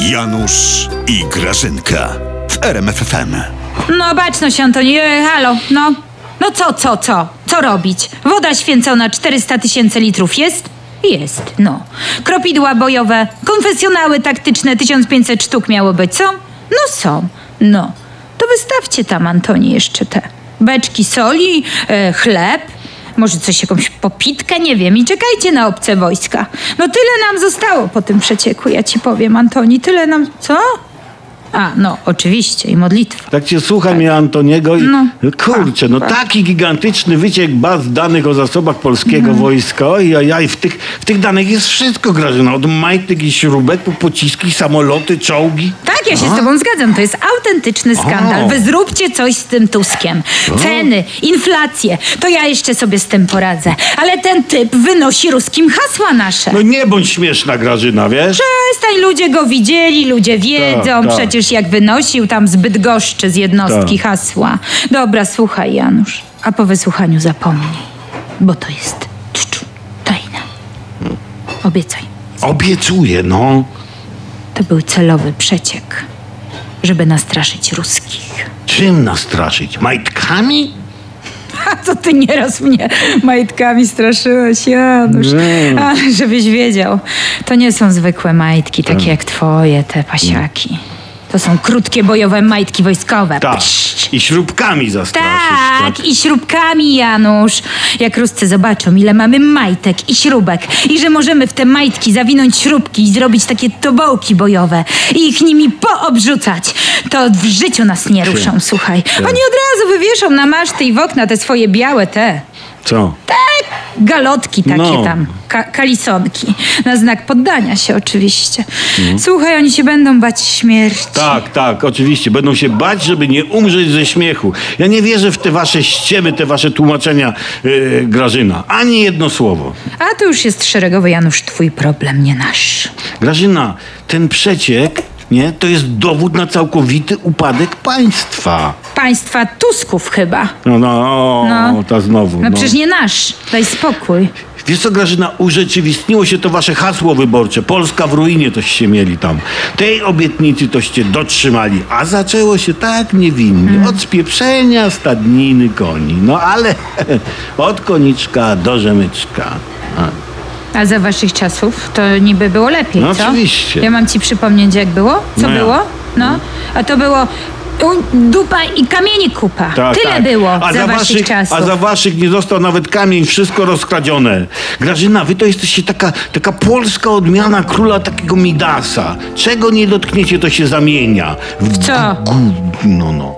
Janusz i Grażynka w RMFFM. No baczność, Antoni, e, halo, no. No co, co, co? Co robić? Woda święcona 400 tysięcy litrów jest? Jest, no. Kropidła bojowe, konfesjonały taktyczne 1500 sztuk miało być, są? No są, no. To wystawcie tam, Antoni, jeszcze te beczki soli, e, chleb, może coś, jakąś popitkę, nie wiem. I czekajcie na obce wojska. No tyle nam zostało po tym przecieku, ja ci powiem, Antoni, tyle nam... Co? A, no, oczywiście, i modlitwa. Tak cię słucham ja Antoniego i No. kurczę, no Tak, taki gigantyczny wyciek baz danych o zasobach polskiego Mhm. wojska. Oj, oj, oj, w tych, w tych danych jest wszystko, Grażyna. Od majtek i śrubek po pociski, samoloty, czołgi. Tak, ja się z tobą zgadzam. To jest autentyczny skandal. O. Wy zróbcie coś z tym Tuskiem. Ceny, inflacje, to ja jeszcze sobie z tym poradzę. Ale ten typ wynosi ruskim hasła nasze. No nie bądź śmieszna, Grażyna, wiesz? Przestań, ludzie go widzieli, ludzie wiedzą. Tak, tak. Przecież jak wynosił tam zbyt goszczy z jednostki Tak. hasła. Dobra, słuchaj, Janusz. A po wysłuchaniu zapomnij. Bo to jest czczu, tajna. Obiecaj. Obiecuję, no. To był celowy przeciek, żeby nastraszyć ruskich. Czym nastraszyć? Majtkami? A to ty nieraz mnie majtkami straszyłeś, Janusz. Ale żebyś wiedział, to nie są zwykłe majtki, takie jak twoje, te pasiaki. To są krótkie bojowe majtki wojskowe. Tak. Psz. I śrubkami zastraszyć. Tak, i śrubkami, Janusz. Jak Ruscy zobaczą, ile mamy majtek i śrubek i że możemy w te majtki zawinąć śrubki i zrobić takie tobołki bojowe i ich nimi poobrzucać, to w życiu nas nie ruszą, słuchaj. Oni od razu wywieszą na maszty i w okna te swoje białe te Co? galotki takie No. tam, ka- kalisonki. Na znak poddania się oczywiście. Słuchaj, oni się będą bać śmierci. Tak, tak, oczywiście. Będą się bać, żeby nie umrzeć ze śmiechu. Ja nie wierzę w te wasze ściemy, te wasze tłumaczenia, yy, Grażyna. Ani jedno słowo. A to już jest szeregowy Janusz, twój problem, nie nasz. Grażyna, ten przeciek, nie, to jest dowód na całkowity upadek państwa. Państwa Tusków chyba. No, no, o, No. ta znowu. No, przecież nie nasz. Daj spokój. Wiesz co, Grażyna, urzeczywistniło się to wasze hasło wyborcze. Polska w ruinie toście się mieli tam. Tej obietnicy toście dotrzymali, a zaczęło się tak niewinnie. Od spieprzenia stadniny koni. No ale od koniczka do rzemyczka. A. A za waszych czasów to niby było lepiej, No co? oczywiście. Ja mam ci przypomnieć, jak było? Co No ja. było? No. A to było u, dupa i kamieni kupa. Tak, Tyle tak. było a za, waszych waszych, czasów. A za waszych nie został nawet kamień, wszystko rozkradzione. Grażyna, wy to jesteście taka, taka polska odmiana króla takiego Midasa. Czego nie dotkniecie, to się zamienia. W co? gu- No, no.